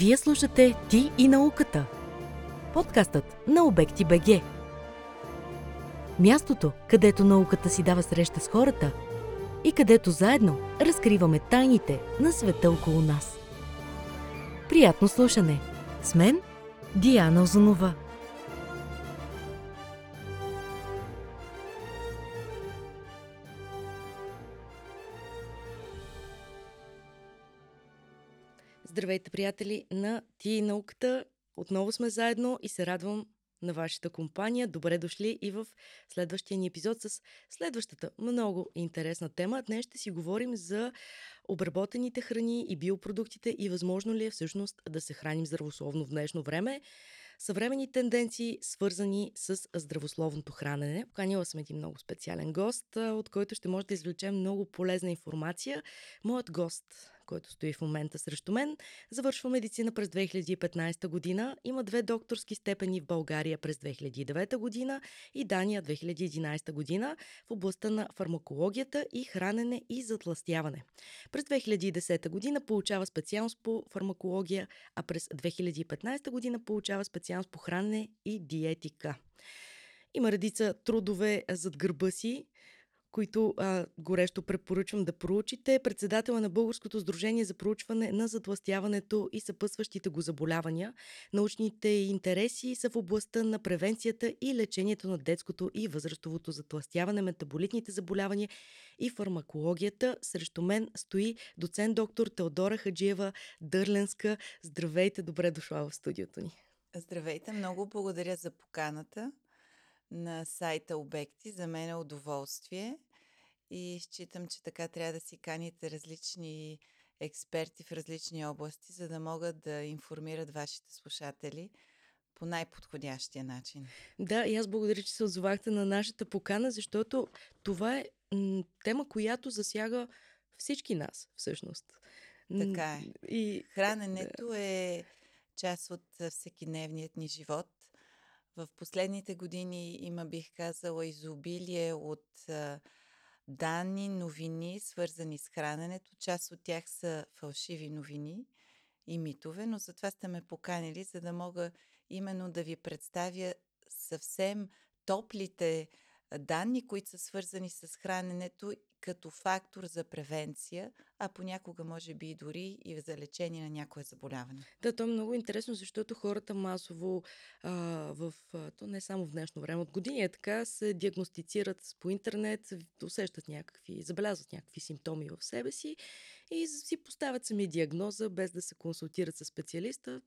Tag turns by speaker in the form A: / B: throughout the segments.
A: Вие слушате Ти и науката. Подкастът на Обекти БГ. Мястото, където науката си дава среща с хората и където заедно разкриваме тайните на света около нас. Приятно слушане! С мен Диана Озунова. Здравейте, приятели на Ти и науката. Отново сме заедно и се радвам на вашата компания. Добре дошли и в следващия ни епизод с следващата много интересна тема. Днес ще си говорим за обработените храни и биопродуктите и възможно ли е всъщност да се храним здравословно в днешно време. Съвремени тенденции, свързани с здравословното хранене. Поканила съм един много специален гост, от който ще може да извлечем много полезна информация. Моят гост който стои в момента срещу мен, завършва медицина през 2015 година, има две докторски степени в България през 2009 година и Дания 2011 година в областта на фармакологията и хранене и затластяване. През 2010 година получава специалност по фармакология, а през 2015 година получава специалност по хранене и диетика. Има редица трудове зад гърба си, които а, горещо препоръчвам да проучите. Председател на Българското сдружение за проучване на затластяването и съпъсващите го заболявания. Научните интереси са в областта на превенцията и лечението на детското и възрастовото затластяване, метаболитните заболявания и фармакологията. Срещу мен стои доцент доктор Теодора Хаджиева Дърленска. Здравейте, добре дошла в студиото ни.
B: Здравейте, много благодаря за поканата на сайта Обекти. За мен е удоволствие и считам, че така трябва да си каните различни експерти в различни области, за да могат да информират вашите слушатели по най-подходящия начин.
A: Да, и аз благодаря, че се отзовахте на нашата покана, защото това е тема, която засяга всички нас, всъщност.
B: Така е. И... Храненето е част от всекидневният ни живот. В последните години има, бих казала, изобилие от данни, новини, свързани с храненето. Част от тях са фалшиви новини и митове, но затова сте ме поканили, за да мога именно да ви представя съвсем топлите данни, които са свързани с храненето като фактор за превенция, а понякога може би и дори и за лечение на някое заболяване.
A: Да, то е много интересно, защото хората масово а, в, а, то не само в днешно време, от години е така, се диагностицират по интернет, усещат някакви, забелязват някакви симптоми в себе си и си поставят сами диагноза, без да се консултират с специалиста.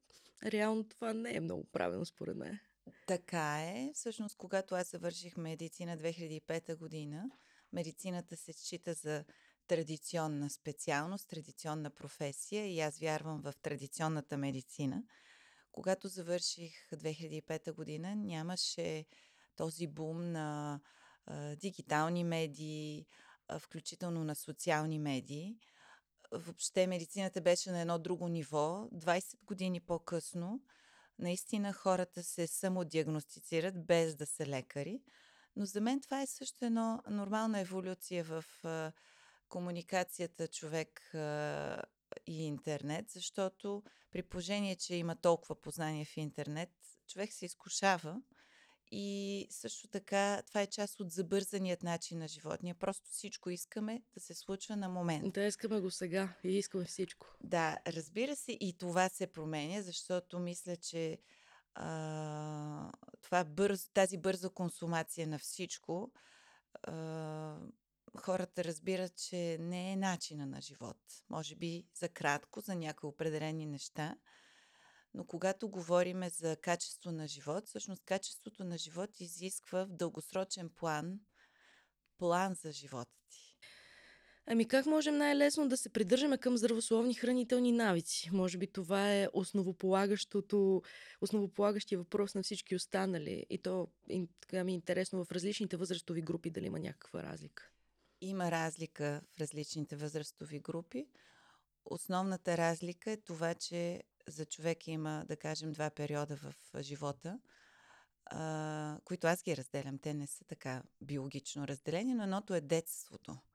A: Реално това не е много правилно според мен.
B: Така е. Всъщност, когато аз завърших медицина 2005 година, медицината се счита за традиционна специалност, традиционна професия и аз вярвам в традиционната медицина. Когато завърших 2005 година, нямаше този бум на а, дигитални медии, а, включително на социални медии. Въобще медицината беше на едно друго ниво. 20 години по-късно наистина хората се самодиагностицират без да са лекари. Но за мен това е също едно нормална еволюция в а, комуникацията човек а, и интернет, защото при положение, че има толкова познание в интернет, човек се изкушава и също така това е част от забързаният начин на живот. Ние просто всичко искаме да се случва на момент.
A: Да, искаме го сега и искаме всичко.
B: Да, разбира се, и това се променя, защото мисля, че а, това бърз, тази бърза консумация на всичко, а, хората разбират, че не е начина на живот. Може би за кратко, за някои определени неща, но когато говорим за качество на живот, всъщност качеството на живот изисква в дългосрочен план план за живота ти.
A: Ами как можем най-лесно да се придържаме към здравословни хранителни навици? Може би това е основополагащото, основополагащия въпрос на всички останали. И то така ми е интересно в различните възрастови групи дали има някаква разлика.
B: Има разлика в различните възрастови групи. Основната разлика е това, че за човек има, да кажем, два периода в живота, а, които аз ги разделям. Те не са така биологично разделени, но едното е детството –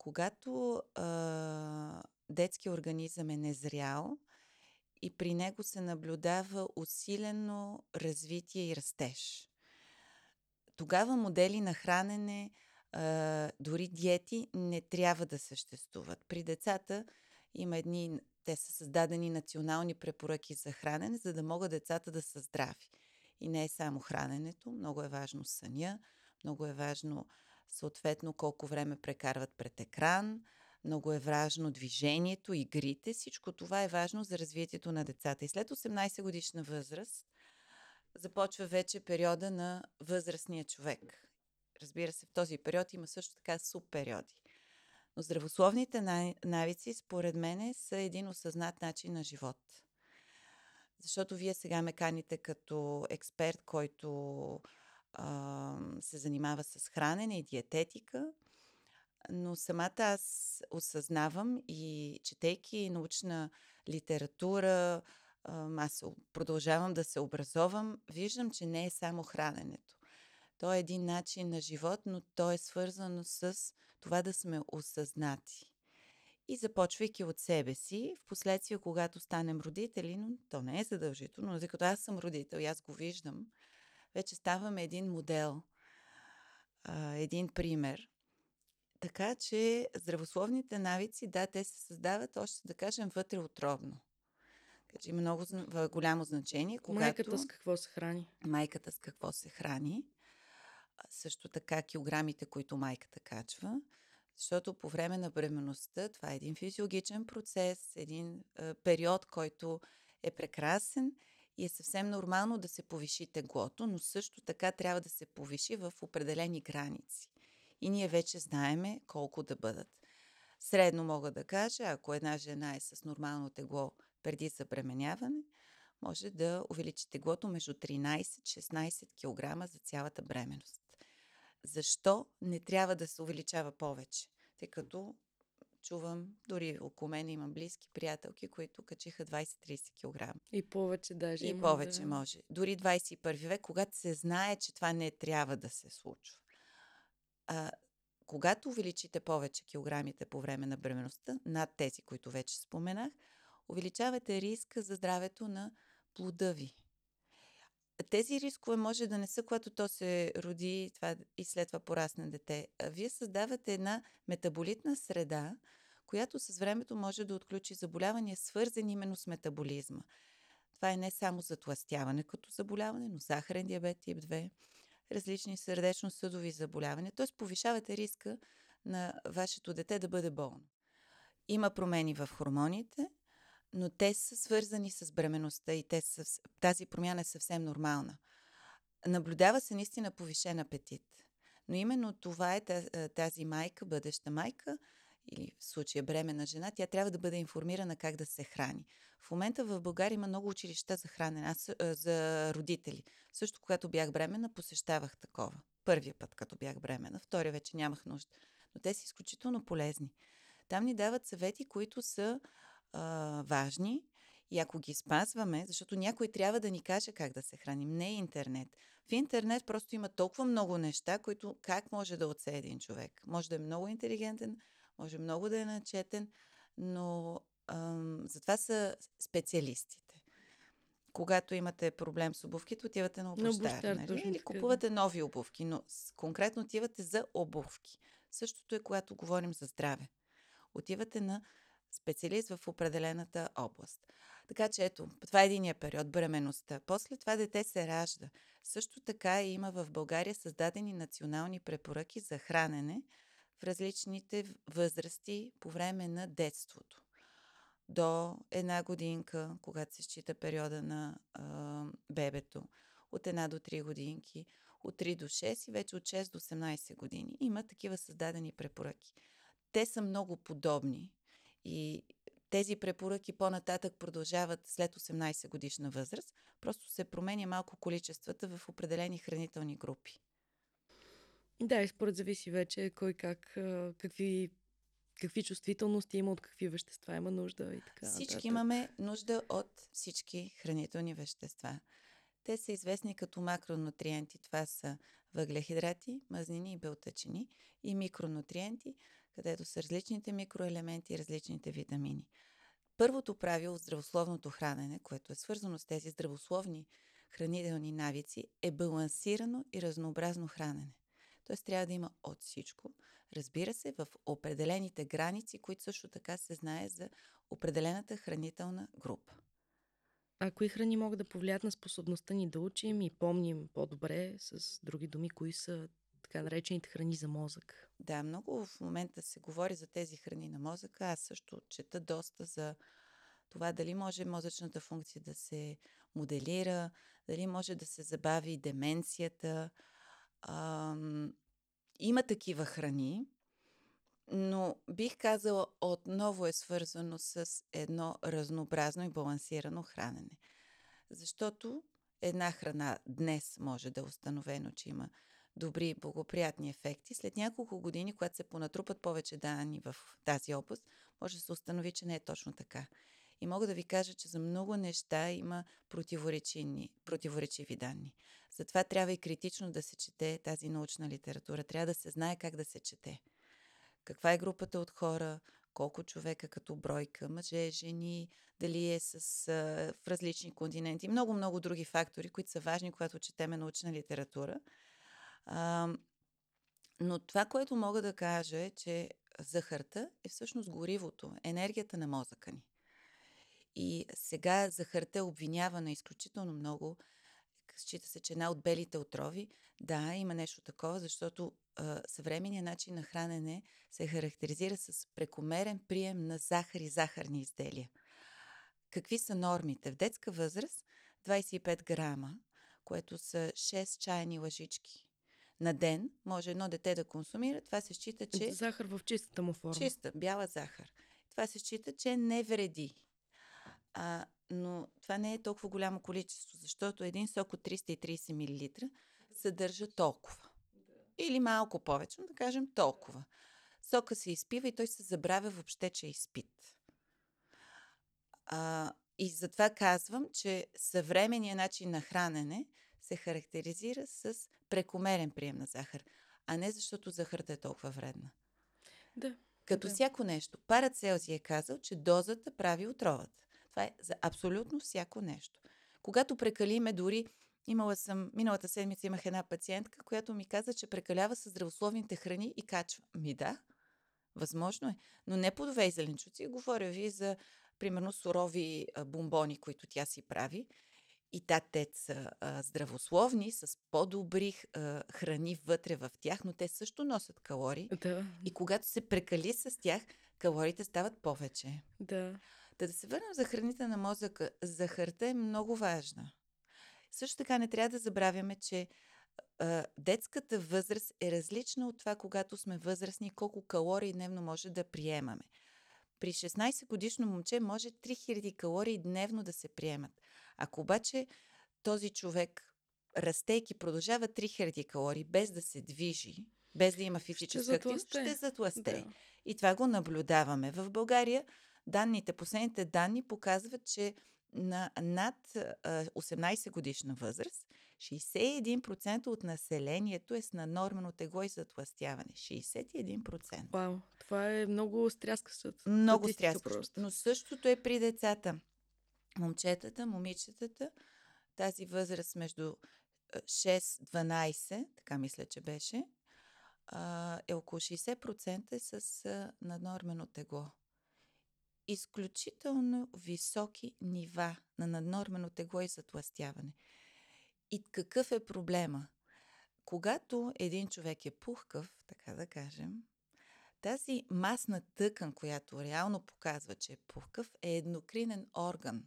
B: когато а, детски организъм е незрял и при него се наблюдава усилено развитие и растеж. Тогава модели на хранене, а, дори диети не трябва да съществуват. При децата има едни, те са създадени национални препоръки за хранене, за да могат децата да са здрави. И не е само храненето, много е важно съня, много е важно съответно колко време прекарват пред екран, много е важно движението, игрите. Всичко това е важно за развитието на децата. И след 18 годишна възраст започва вече периода на възрастния човек. Разбира се, в този период има също така субпериоди. Но здравословните навици, според мен, са един осъзнат начин на живот. Защото вие сега ме каните като експерт, който се занимава с хранене и диететика, но самата аз осъзнавам и четейки научна литература, аз продължавам да се образовам, виждам, че не е само храненето. То е един начин на живот, но то е свързано с това да сме осъзнати. И започвайки от себе си, в последствие, когато станем родители, но то не е задължително, но като аз съм родител аз го виждам, вече ставаме един модел, един пример. Така че здравословните навици, да, те се създават още, да кажем, вътре отровно. Така че има много голямо значение.
A: Когато... Майката с какво се храни?
B: Майката с какво се храни. Също така килограмите, които майката качва. Защото по време на бременността това е един физиологичен процес, един е, период, който е прекрасен и е съвсем нормално да се повиши теглото, но също така трябва да се повиши в определени граници. И ние вече знаеме колко да бъдат. Средно мога да кажа, ако една жена е с нормално тегло преди забременяване, може да увеличи теглото между 13-16 кг за цялата бременност. Защо не трябва да се увеличава повече? Тъй като чувам, дори около мен имам близки приятелки, които качиха 20-30 кг.
A: И повече даже.
B: И повече да... може. Дори 21 век, когато се знае, че това не трябва да се случва. А, когато увеличите повече килограмите по време на бременността, над тези, които вече споменах, увеличавате риска за здравето на плода ви. Тези рискове може да не са, когато то се роди това, и след това порасне дете. Вие създавате една метаболитна среда, която с времето може да отключи заболявания, свързани именно с метаболизма. Това е не само затластяване като заболяване, но захарен диабет тип 2, различни сърдечно-съдови заболявания, т.е. повишавате риска на вашето дете да бъде болно. Има промени в хормоните, но те са свързани с бременността и те са, тази промяна е съвсем нормална. Наблюдава се наистина повишен апетит. Но именно това е тази майка, бъдеща майка, или в случая бремена жена, тя трябва да бъде информирана как да се храни. В момента в България има много училища за хранене, аз, за родители. Също когато бях бремена, посещавах такова. Първия път, като бях бремена, втория вече нямах нужда. Но те са изключително полезни. Там ни дават съвети, които са а, важни и ако ги спазваме, защото някой трябва да ни каже как да се храним, не е интернет. В интернет просто има толкова много неща, които как може да отсее един човек. Може да е много интелигентен, може много да е начетен, но ам, затова са специалистите. Когато имате проблем с обувките, отивате на обувтар, нали? или купувате нови обувки, но конкретно отивате за обувки. Същото е, когато говорим за здраве. Отивате на специалист в определената област. Така че ето, това е единия период, бременността. После това дете се ражда. Също така има в България създадени национални препоръки за хранене в различните възрасти по време на детството. До една годинка, когато се счита периода на а, бебето, от една до три годинки, от 3 до 6 и вече от 6 до 18 години. Има такива създадени препоръки. Те са много подобни и тези препоръки по-нататък продължават след 18 годишна възраст, просто се променя малко количествата в определени хранителни групи.
A: Да, и според зависи вече кой как, какви, какви чувствителности има, от какви вещества има нужда и така.
B: Всички нататък. имаме нужда от всички хранителни вещества. Те са известни като макронутриенти. Това са въглехидрати, мазнини и белтъчини и микронутриенти, където са различните микроелементи и различните витамини. Първото правило здравословното хранене, което е свързано с тези здравословни хранителни навици, е балансирано и разнообразно хранене. Тоест трябва да има от всичко. Разбира се, в определените граници, които също така се знае за определената хранителна група.
A: А кои храни могат да повлият на способността ни да учим и помним по-добре, с други думи, кои са така наречените храни за мозък?
B: Да, много в момента се говори за тези храни на мозъка. Аз също чета доста за това дали може мозъчната функция да се моделира, дали може да се забави деменцията. Ам, има такива храни, но бих казала отново е свързано с едно разнообразно и балансирано хранене. Защото една храна днес може да е установено, че има добри благоприятни ефекти. След няколко години, когато се понатрупат повече данни в тази област, може да се установи, че не е точно така. И мога да ви кажа, че за много неща има противоречиви данни. Затова трябва и критично да се чете тази научна литература. Трябва да се знае как да се чете. Каква е групата от хора, колко човека като бройка, мъже, жени, дали е с, а, в различни континенти, много-много други фактори, които са важни, когато четеме научна литература. Но това, което мога да кажа е, че захарта е всъщност горивото, енергията на мозъка ни. И сега захарта е обвинявана изключително много. Счита се, че една от белите отрови. Да, има нещо такова, защото а, съвременният начин на хранене се характеризира с прекомерен прием на захар и захарни изделия. Какви са нормите? В детска възраст 25 грама, което са 6 чайни лъжички на ден може едно дете да консумира, това се счита, че...
A: Захар в чистата му форма.
B: Чиста, бяла захар. Това се счита, че не вреди. А, но това не е толкова голямо количество, защото един сок от 330 мл съдържа толкова. Или малко повече, но да кажем толкова. Сока се изпива и той се забравя въобще, че е изпит. А, и затова казвам, че съвременният начин на хранене се характеризира с прекомерен прием на захар, а не защото захарта е толкова вредна.
A: Да.
B: Като
A: да.
B: всяко нещо. Парацелзи е казал, че дозата прави отровата. Това е за абсолютно всяко нещо. Когато прекалиме, дори имала съм, миналата седмица имах една пациентка, която ми каза, че прекалява с здравословните храни и качва. Ми да, възможно е. Но не плодове и зеленчуци. Говоря ви за, примерно, сурови бомбони, които тя си прави. И да, те са а, здравословни, с по-добри а, храни вътре в тях, но те също носят калории.
A: Да.
B: И когато се прекали с тях, калориите стават повече.
A: Да.
B: Та да се върнем за храните на мозъка. Захарта е много важна. Също така не трябва да забравяме, че а, детската възраст е различна от това, когато сме възрастни, колко калории дневно може да приемаме. При 16 годишно момче може 3000 калории дневно да се приемат. Ако обаче този човек растейки продължава 3000 калории без да се движи, без да има физическа активност, ще затласте. Да. И това го наблюдаваме. В България данните, последните данни показват, че на над 18 годишна възраст 61% от населението е с нанормено тегло и затластяване. 61%.
A: Вау, това е много стряскащо.
B: Много стряскащо. Но същото е при децата. Момчетата, момичетата, тази възраст между 6-12, така мисля, че беше, е около 60% е с наднормено тегло изключително високи нива на наднормено тегло и затластяване. И какъв е проблема? Когато един човек е пухкав, така да кажем, тази масна тъкан, която реално показва, че е пухкав, е еднокринен орган.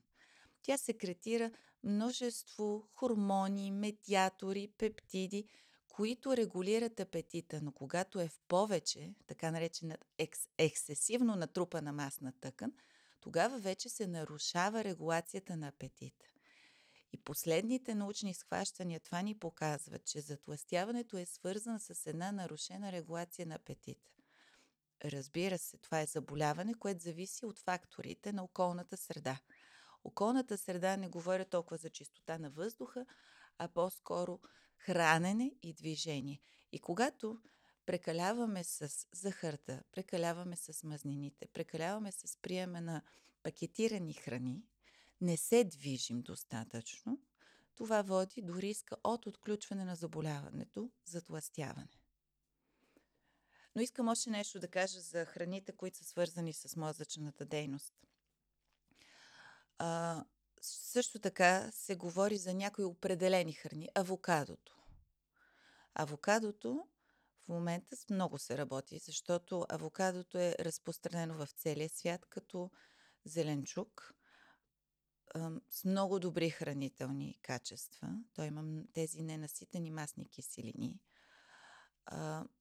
B: Тя секретира множество хормони, медиатори, пептиди, които регулират апетита, но когато е в повече, така наречена екс, ексесивно натрупана масна тъкан, тогава вече се нарушава регулацията на апетита. И последните научни схващания това ни показват, че затластяването е свързано с една нарушена регулация на апетита. Разбира се, това е заболяване, което зависи от факторите на околната среда. Околната среда не говоря толкова за чистота на въздуха, а по-скоро хранене и движение. И когато прекаляваме с захарта, прекаляваме с мазнините, прекаляваме с приеме на пакетирани храни, не се движим достатъчно, това води до риска от отключване на заболяването, затластяване. Но искам още нещо да кажа за храните, които са свързани с мозъчната дейност. А, също така се говори за някои определени храни. Авокадото. Авокадото в момента много се работи, защото авокадото е разпространено в целия свят като зеленчук с много добри хранителни качества. Той има тези ненаситени масни киселини.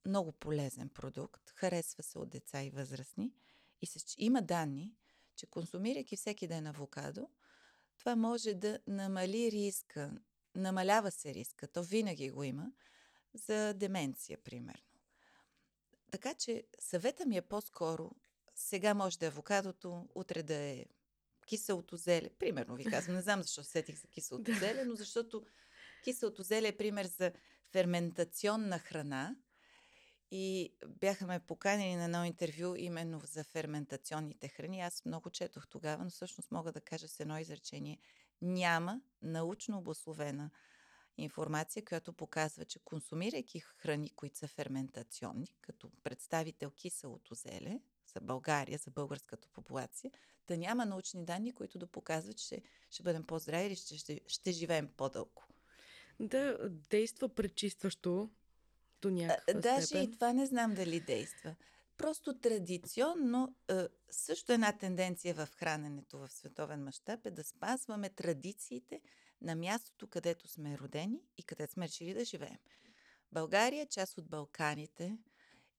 B: Много полезен продукт. Харесва се от деца и възрастни. И се, има данни, че консумирайки всеки ден авокадо, това може да намали риска. Намалява се риска. То винаги го има за деменция, примерно. Така че съвета ми е по-скоро сега може да е авокадото, утре да е киселото зеле. Примерно ви казвам, не знам защо сетих за киселото зеле, но защото киселото зеле е пример за ферментационна храна. И бяха ме поканени на едно интервю именно за ферментационните храни. Аз много четох тогава, но всъщност мога да кажа с едно изречение. Няма научно обословена информация, която показва, че консумирайки храни, които са ферментационни, като представител киселото зеле за България, за българската популация, да няма научни данни, които да показват, че ще бъдем по-здрави или ще, ще, ще живеем по-дълго.
A: Да, действа пречистващо до някаква
B: Даже
A: степен.
B: и това не знам дали действа. Просто традиционно също една тенденция в храненето в световен мащаб е да спазваме традициите на мястото, където сме родени и където сме решили да живеем. България е част от Балканите,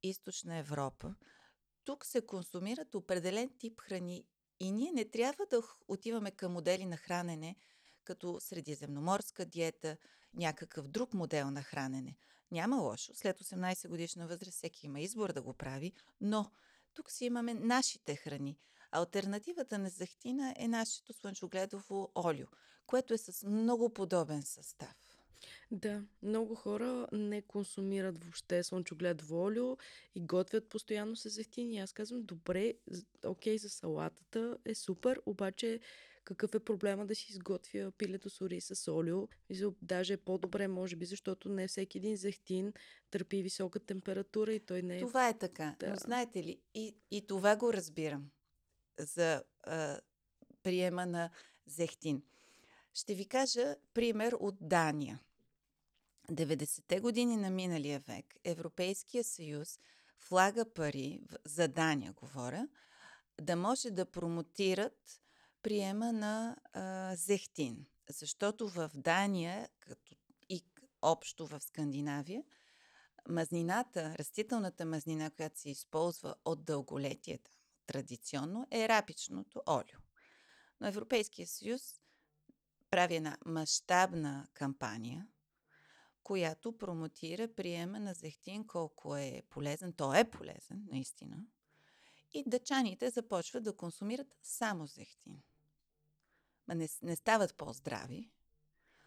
B: източна Европа. Тук се консумират определен тип храни и ние не трябва да отиваме към модели на хранене, като средиземноморска диета, някакъв друг модел на хранене. Няма лошо. След 18 годишна възраст всеки има избор да го прави, но тук си имаме нашите храни. Альтернативата на захтина е нашето слънчогледово олио, което е с много подобен състав.
A: Да, много хора не консумират въобще слънчогледово олио и готвят постоянно с зехтини. Аз казвам, добре, окей, за салатата е супер, обаче какъв е проблема да си изготвя пилето с ори с олио. Даже е по-добре, може би, защото не всеки един зехтин търпи висока температура и той не е...
B: Това е така. Да. Но знаете ли, и, и това го разбирам за а, приема на зехтин. Ще ви кажа пример от Дания. 90-те години на миналия век Европейския съюз влага пари, за Дания говоря, да може да промотират приема на а, зехтин. Защото в Дания, като и общо в Скандинавия, мазнината, растителната мазнина, която се използва от дълголетията традиционно, е рапичното олио. Но Европейския съюз прави една мащабна кампания, която промотира приема на зехтин колко е полезен. Той е полезен, наистина. И дъчаните започват да консумират само зехтин. Ма не, не стават по-здрави.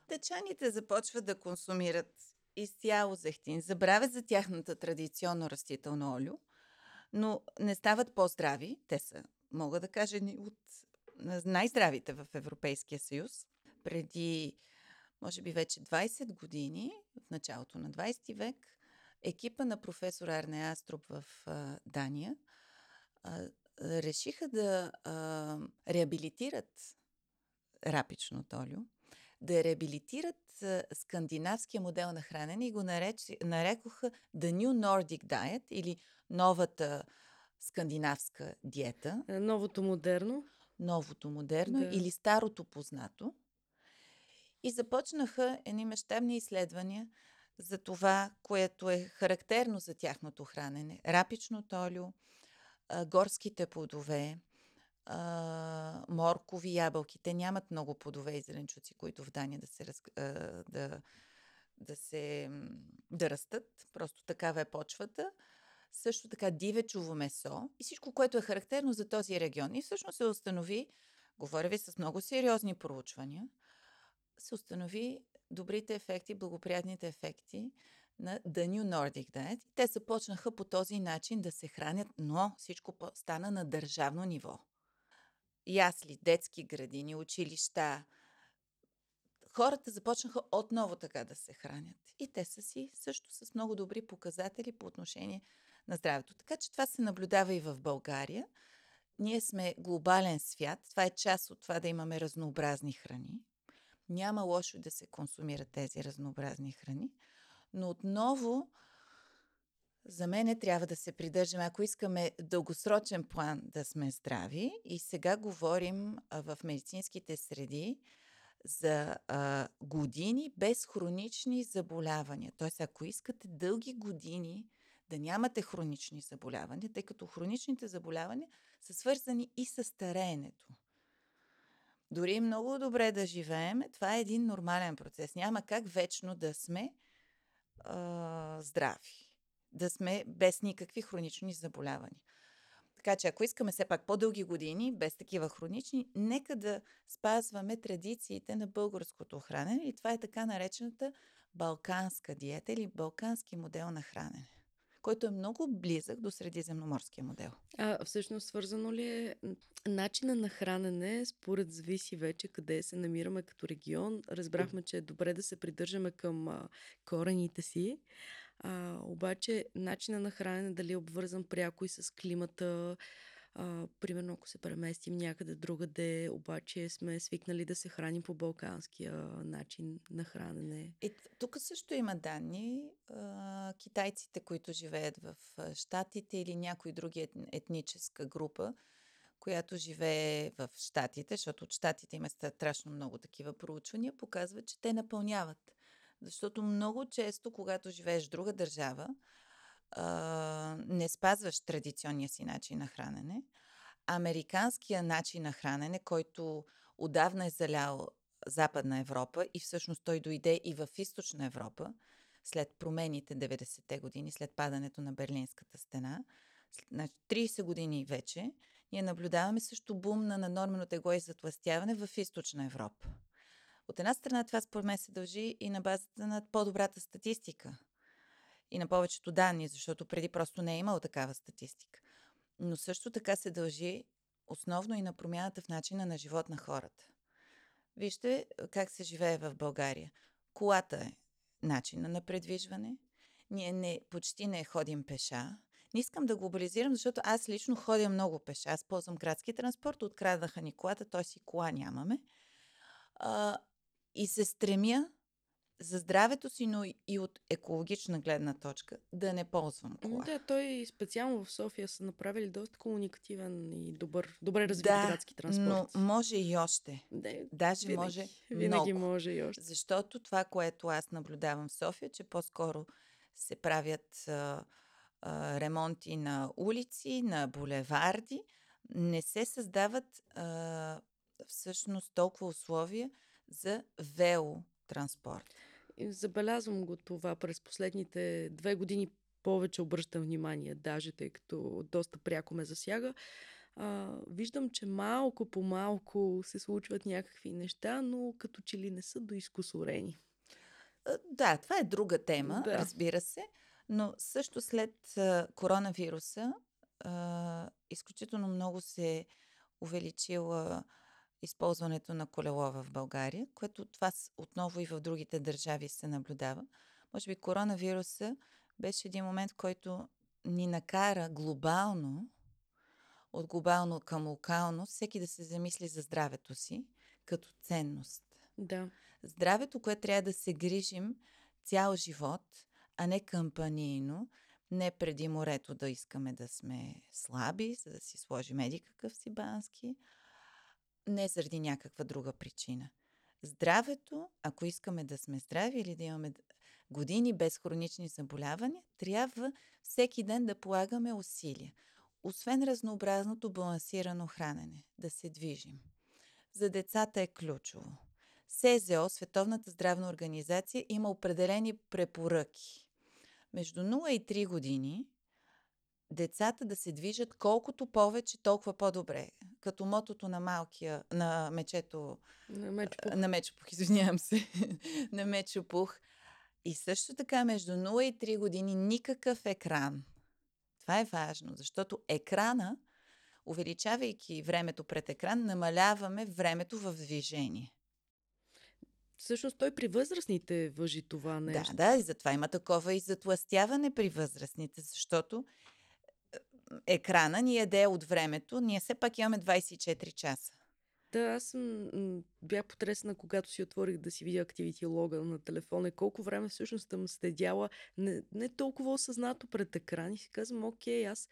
B: Дъчаните започват да консумират изцяло зехтин, забравят за тяхната традиционно растително олио, но не стават по-здрави. Те са, мога да кажа, от най-здравите в Европейския съюз. Преди, може би вече 20 години, в началото на 20 век, екипа на професор Арне Аструб в а, Дания а, решиха да а, реабилитират рапичното олио, да реабилитират скандинавския модел на хранене и го нареч, нарекоха The New Nordic Diet или новата скандинавска диета.
A: Е, новото модерно.
B: Новото модерно да. или старото познато. И започнаха едни мащабни изследвания за това, което е характерно за тяхното хранене. Рапичното олио, горските плодове, моркови, ябълки. Те нямат много плодове и зеленчуци, които в Дания да се, да, да се да растат. Просто такава е почвата. Също така дивечово месо и всичко, което е характерно за този регион. И всъщност се установи, говоря ви с много сериозни проучвания, се установи добрите ефекти, благоприятните ефекти на The New Nordic Diet. Те започнаха по този начин да се хранят, но всичко стана на държавно ниво. Ясли, детски градини, училища, хората започнаха отново така да се хранят. И те са си също с много добри показатели по отношение на здравето. Така че това се наблюдава и в България. Ние сме глобален свят. Това е част от това да имаме разнообразни храни. Няма лошо да се консумират тези разнообразни храни. Но отново, за мен трябва да се придържаме, ако искаме дългосрочен план да сме здрави. И сега говорим в медицинските среди за а, години без хронични заболявания. Тоест, ако искате дълги години да нямате хронични заболявания, тъй като хроничните заболявания са свързани и с стареенето. Дори много добре да живеем, това е един нормален процес. Няма как вечно да сме а, здрави, да сме без никакви хронични заболявания. Така че ако искаме все пак по-дълги години, без такива хронични, нека да спазваме традициите на българското хранене и това е така наречената балканска диета или балкански модел на хранене който е много близък до средиземноморския модел.
A: А всъщност свързано ли е начина на хранене, според зависи вече къде се намираме като регион. Разбрахме, че е добре да се придържаме към а, корените си. А, обаче начина на хранене дали е обвързан пряко и с климата, а, примерно, ако се преместим някъде другаде, обаче сме свикнали да се храним по балканския начин на хранене.
B: И тук също има данни. А, китайците, които живеят в Штатите или някой други етническа група, която живее в Штатите, защото от Штатите има страшно много такива проучвания, показват, че те напълняват. Защото много често, когато живееш в друга държава, не спазваш традиционния си начин на хранене. Американския начин на хранене, който отдавна е залял Западна Европа и всъщност той дойде и в Източна Европа след промените 90-те години, след падането на Берлинската стена, значи 30 години вече, ние наблюдаваме също бум на нанормено тегло и затластяване в Източна Европа. От една страна това според мен се дължи и на базата на по-добрата статистика и на повечето данни, защото преди просто не е имало такава статистика. Но също така се дължи основно и на промяната в начина на живот на хората. Вижте как се живее в България. Колата е начина на предвижване. Ние не, почти не ходим пеша. Не искам да глобализирам, защото аз лично ходя много пеша. Аз ползвам градски транспорт, откраднаха ни колата, т.е. и кола нямаме. А, и се стремя за здравето си, но и от екологична гледна точка да не ползвам кола.
A: Да, той специално в София са направили доста комуникативен и добър, добре развит
B: да,
A: градски транспорт.
B: но може и още.
A: Да,
B: Даже
A: винаги,
B: може
A: Винаги
B: много.
A: може и още.
B: Защото това, което аз наблюдавам в София, че по-скоро се правят а, а, ремонти на улици, на булеварди, не се създават а, всъщност толкова условия за вело транспорт.
A: И забелязвам го това през последните две години повече обръщам внимание, даже тъй като доста пряко ме засяга. А, виждам, че малко по малко се случват някакви неща, но като че ли не са доискусорени.
B: Да, това е друга тема,
A: Да.
B: разбира се, но също след а, коронавируса а, изключително много се увеличила използването на колело в България, което това отново и в другите държави се наблюдава. Може би коронавируса беше един момент, който ни накара глобално, от глобално към локално, всеки да се замисли за здравето си като ценност.
A: Да.
B: Здравето, което трябва да се грижим цял живот, а не кампанийно, не преди морето да искаме да сме слаби, за да си сложим еди какъв си бански, не заради някаква друга причина. Здравето, ако искаме да сме здрави или да имаме години без хронични заболявания, трябва всеки ден да полагаме усилия. Освен разнообразното балансирано хранене, да се движим. За децата е ключово. СЗО, Световната здравна организация, има определени препоръки. Между 0 и 3 години децата да се движат колкото повече, толкова по-добре. Като мотото на малкия, на мечето,
A: На меч по...
B: на мечопух, извинявам се, на мечопух. И също така между 0 и 3 години никакъв екран. Това е важно, защото екрана увеличавайки времето пред екран, намаляваме времето в движение.
A: Всъщност той при възрастните въжи това нещо.
B: Да, да, и затова има такова и затластяване при възрастните, защото екрана ни яде от времето. Ние все пак имаме 24 часа.
A: Да, аз съм, бях потресна, когато си отворих да си видя активити лога на телефона. Колко време всъщност съм следяла не, не толкова осъзнато пред екран и си казвам, окей, аз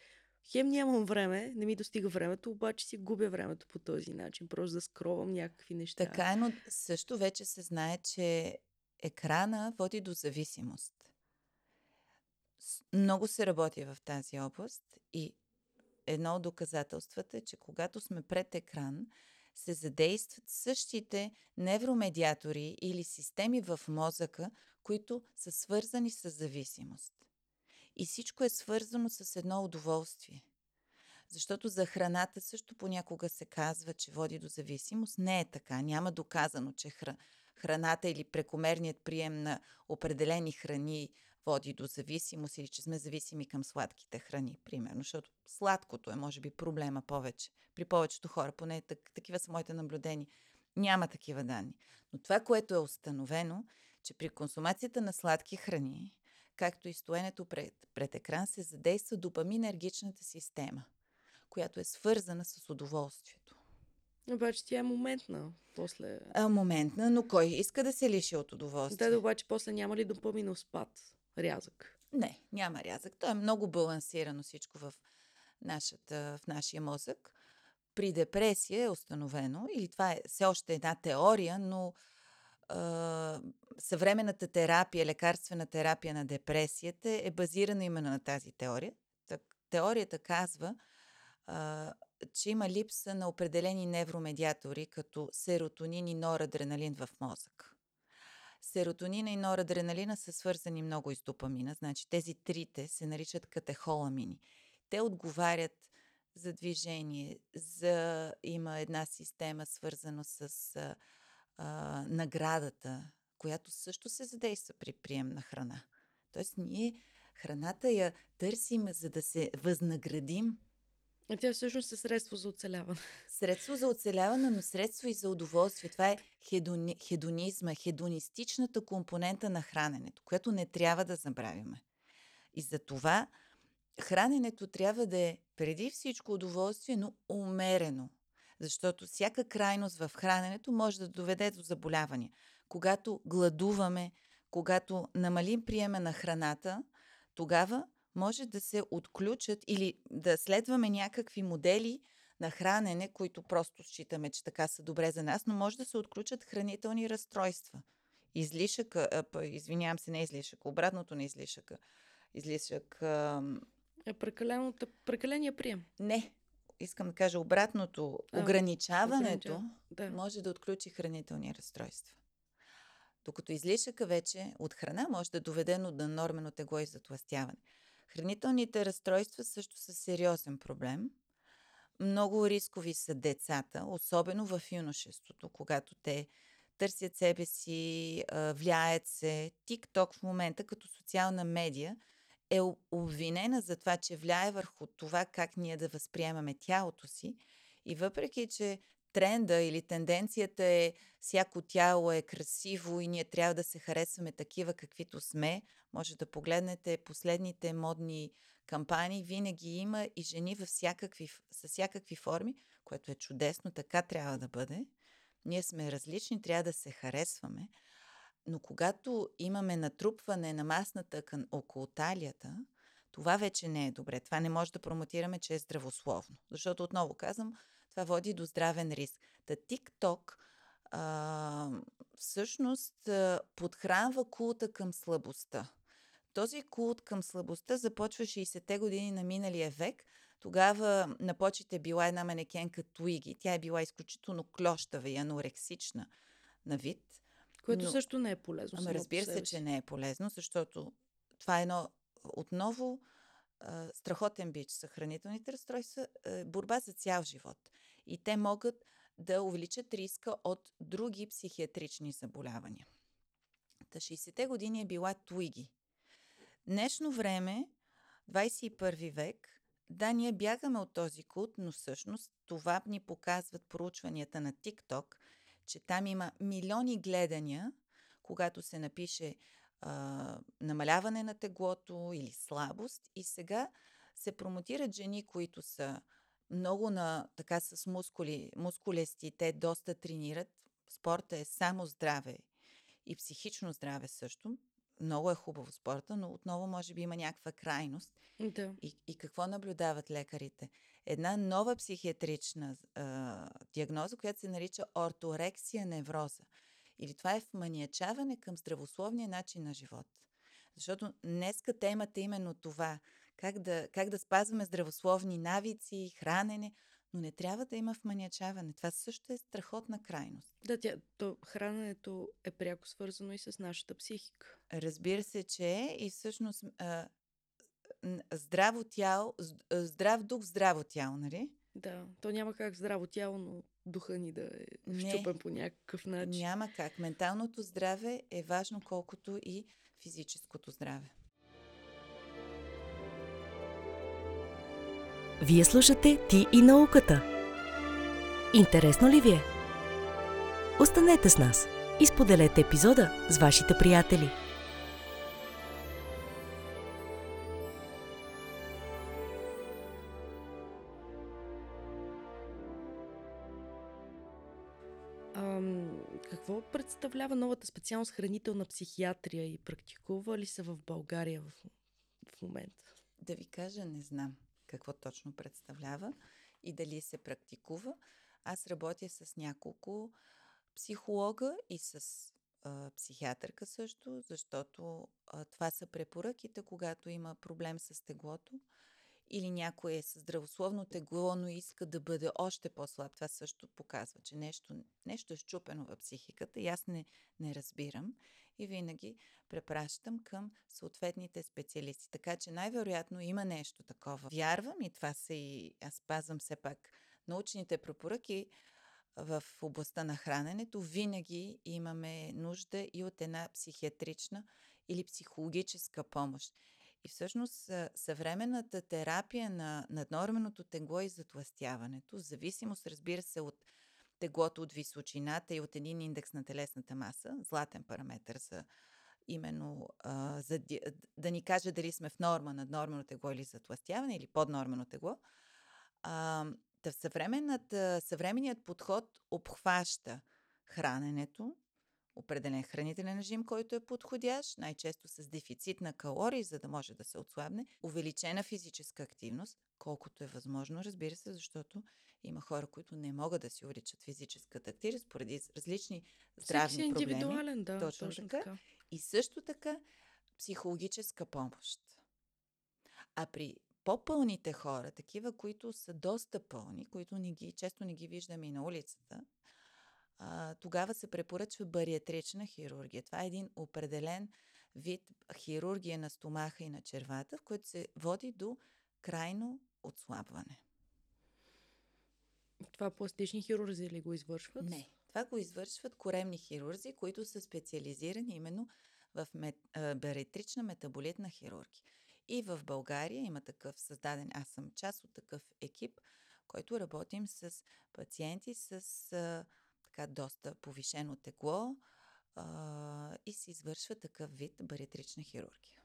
A: хем нямам време, не ми достига времето, обаче си губя времето по този начин, просто да скровам някакви неща.
B: Така е, но също вече се знае, че екрана води до зависимост. Много се работи в тази област и едно от доказателствата е, че когато сме пред екран, се задействат същите невромедиатори или системи в мозъка, които са свързани с зависимост. И всичко е свързано с едно удоволствие. Защото за храната също понякога се казва, че води до зависимост. Не е така. Няма доказано, че храната или прекомерният прием на определени храни води до зависимост или че сме зависими към сладките храни, примерно, защото сладкото е, може би, проблема повече. При повечето хора, поне так, такива са моите наблюдения. Няма такива данни. Но това, което е установено, че при консумацията на сладки храни, както и стоенето пред, пред екран, се задейства допаминергичната система, която е свързана с удоволствието.
A: Обаче тя е моментна. После...
B: А, моментна, но кой иска да се лиши от удоволствие?
A: Да, обаче после няма ли допаминов спад? Рязък?
B: Не, няма рязък. То е много балансирано всичко в, нашата, в нашия мозък. При депресия е установено, или това е все още една теория, но а, съвременната терапия, лекарствена терапия на депресията е базирана именно на тази теория. Так, теорията казва, а, че има липса на определени невромедиатори, като серотонин и норадреналин в мозък. Серотонина и норадреналина са свързани много и с допамина. Значи тези трите се наричат катехоламини. Те отговарят за движение, за... има една система свързана с а, а, наградата, която също се задейства при прием на храна. Тоест ние храната я търсим, за да се възнаградим
A: а тя всъщност е средство за оцеляване.
B: Средство за оцеляване, но средство и за удоволствие. Това е хедони, хедонизма, хедонистичната компонента на храненето, което не трябва да забравяме. И за това храненето трябва да е преди всичко удоволствие, но умерено. Защото всяка крайност в храненето може да доведе до заболявания. Когато гладуваме, когато намалим приема на храната, тогава може да се отключат или да следваме някакви модели на хранене, които просто считаме, че така са добре за нас, но може да се отключат хранителни разстройства. Излишък, извинявам се, не излишък, обратното на излишъка. Излишък.
A: Е прекаления прием.
B: Не, искам да кажа обратното. А, ограничаването да. може да отключи хранителни разстройства. Докато излишъка вече от храна може да доведе до нормено тегло и затластяване. Хранителните разстройства също са сериозен проблем. Много рискови са децата, особено в юношеството, когато те търсят себе си, влияят се. TikTok в момента като социална медия е обвинена за това, че влияе върху това как ние да възприемаме тялото си. И въпреки, че тренда или тенденцията е всяко тяло е красиво и ние трябва да се харесваме такива каквито сме. Може да погледнете последните модни кампании. Винаги има и жени във всякакви, с всякакви форми, което е чудесно, така трябва да бъде. Ние сме различни, трябва да се харесваме. Но когато имаме натрупване на масната кън около талията, това вече не е добре. Това не може да промотираме, че е здравословно. Защото, отново казвам, това води до здравен риск. Та TikTok а, всъщност подхранва култа към слабостта. Този култ към слабостта започва 60-те години на миналия век. Тогава на почите била една манекенка Туиги. Тя е била изключително клощава и анорексична на вид.
A: Което но... също не е полезно.
B: Ама разбира се, че не е полезно, защото това е едно отново страхотен бич са хранителните разстройства, борба за цял живот. И те могат да увеличат риска от други психиатрични заболявания. Та 60-те години е била Туиги. Днешно време, 21 век, да, ние бягаме от този култ, но всъщност това ни показват проучванията на TikTok, че там има милиони гледания, когато се напише а, намаляване на теглото или слабост. И сега се промотират жени, които са много на, така с мускули, мускулести, те доста тренират. Спорта е само здраве и психично здраве също. Много е хубаво спорта, но отново може би има някаква крайност.
A: Да.
B: И, и какво наблюдават лекарите? Една нова психиатрична а, диагноза, която се нарича орторексия невроза. Или това е вманиячаване към здравословния начин на живот. Защото днеска темата е именно това. Как да, как да спазваме здравословни навици, хранене, но не трябва да има вманиячаване. Това също е страхотна крайност.
A: Да, тя, то храненето е пряко свързано и с нашата психика.
B: Разбира се, че е и всъщност а, здраво тяло, здрав дух, здраво тяло, нали?
A: Да, то няма как здраво тяло, но духа ни да е щупен по някакъв начин.
B: Няма как. Менталното здраве е важно колкото и физическото здраве.
C: Вие слушате Ти и науката. Интересно ли ви е? Останете с нас и споделете епизода с вашите приятели.
A: Представлява новата специалност хранителна психиатрия и практикува ли се в България в, в момента?
B: Да ви кажа, не знам какво точно представлява и дали се практикува. Аз работя с няколко психолога и с а, психиатърка също, защото а, това са препоръките, когато има проблем с теглото или някой е с здравословно тегло, но иска да бъде още по-слаб. Това също показва, че нещо, нещо е щупено в психиката и аз не, не разбирам. И винаги препращам към съответните специалисти. Така че най-вероятно има нещо такова. Вярвам и това се и аз пазвам все пак научните препоръки в областта на храненето. Винаги имаме нужда и от една психиатрична или психологическа помощ. И всъщност съвременната терапия на наднорменото тегло и затластяването, в зависимост, разбира се, от теглото от височината и от един индекс на телесната маса, златен параметр за именно а, за, да ни каже дали сме в норма, наднормено тегло или затластяване или поднормено тегло. А, да съвременният подход обхваща храненето, определен хранителен режим, който е подходящ, най-често с дефицит на калории, за да може да се отслабне, увеличена физическа активност, колкото е възможно, разбира се, защото има хора, които не могат да си увеличат физическата активност поради различни здравни
A: Всеки
B: проблеми.
A: индивидуален, да.
B: Точно,
A: точно
B: така.
A: така.
B: И също така психологическа помощ. А при по-пълните хора, такива, които са доста пълни, които не ги, често не ги виждаме и на улицата, а, тогава се препоръчва бариатрична хирургия. Това е един определен вид хирургия на стомаха и на червата, в който се води до крайно отслабване.
A: Това пластични хирурзи ли го извършват?
B: Не. Това го извършват коремни хирурзи, които са специализирани именно в мет, бариатрична метаболитна хирургия. И в България има такъв създаден, аз съм част от такъв екип, който работим с пациенти с така доста повишено тегло а, и се извършва такъв вид бариатрична хирургия.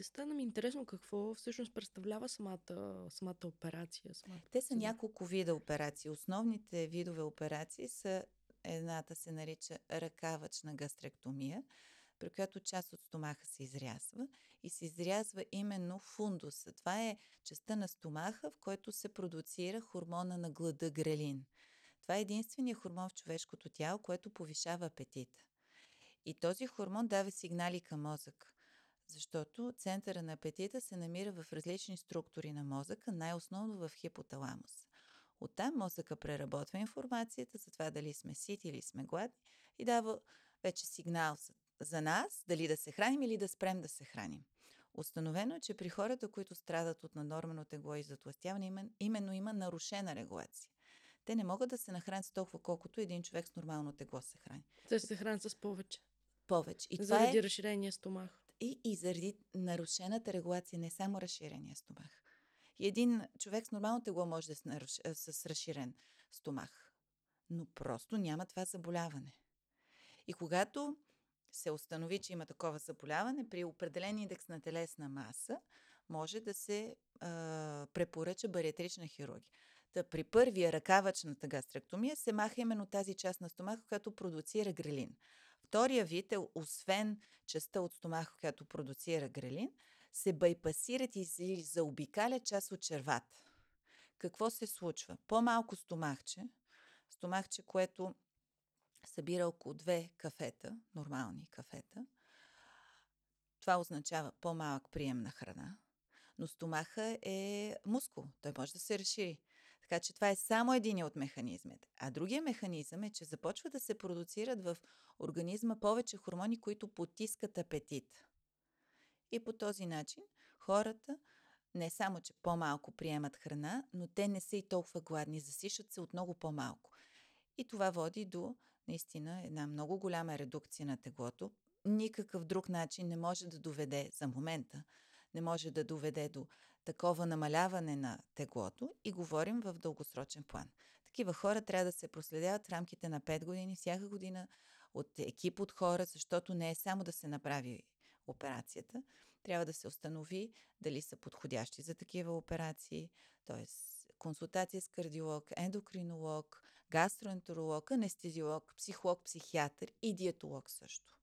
A: Стана ми интересно какво всъщност представлява самата, самата операция. Самата
B: Те са няколко вида операции. Основните видове операции са едната се нарича ръкавъчна гастректомия, при която част от стомаха се изрязва и се изрязва именно фундуса. Това е частта на стомаха, в който се продуцира хормона на глада грелин. Това е единственият хормон в човешкото тяло, което повишава апетита. И този хормон дава сигнали към мозък, защото центъра на апетита се намира в различни структури на мозъка, най-основно в хипоталамус. Оттам мозъка преработва информацията за това дали сме сити или сме гладни и дава вече сигнал за- нас дали да се храним или да спрем да се храним. Установено е, че при хората, които страдат от наднормено тегло и затластяване, имен- именно има нарушена регулация. Те не могат да се нахранят с толкова, колкото един човек с нормално тегло се храни.
A: Те се хранят с повече.
B: Повече. И това
A: заради
B: е
A: разширения стомах.
B: и, и заради нарушената регулация, не само разширения стомах. И един човек с нормално тегло може да е с, наруш... с разширен стомах. Но просто няма това заболяване. И когато се установи, че има такова заболяване, при определен индекс на телесна маса, може да се а, препоръча бариатрична хирургия. Та при първия ръкавачната гастректомия се маха именно тази част на стомаха, която продуцира грелин. Втория вид е, освен частта от стомаха, която продуцира грелин, се байпасират и заобикаля част от червата. Какво се случва? По-малко стомахче, стомахче, което събира около две кафета, нормални кафета, това означава по-малък прием на храна, но стомаха е мускул, той може да се разшири. Така че това е само един от механизмите. А другия механизъм е, че започва да се продуцират в организма повече хормони, които потискат апетит. И по този начин хората не само, че по-малко приемат храна, но те не са и толкова гладни, засишат се от много по-малко. И това води до наистина една много голяма редукция на теглото. Никакъв друг начин не може да доведе за момента, не може да доведе до такова намаляване на теглото и говорим в дългосрочен план. Такива хора трябва да се проследяват в рамките на 5 години, всяка година от екип от хора, защото не е само да се направи операцията, трябва да се установи дали са подходящи за такива операции, т.е. консултация с кардиолог, ендокринолог, гастроентеролог, анестезиолог, психолог, психиатър и диетолог също.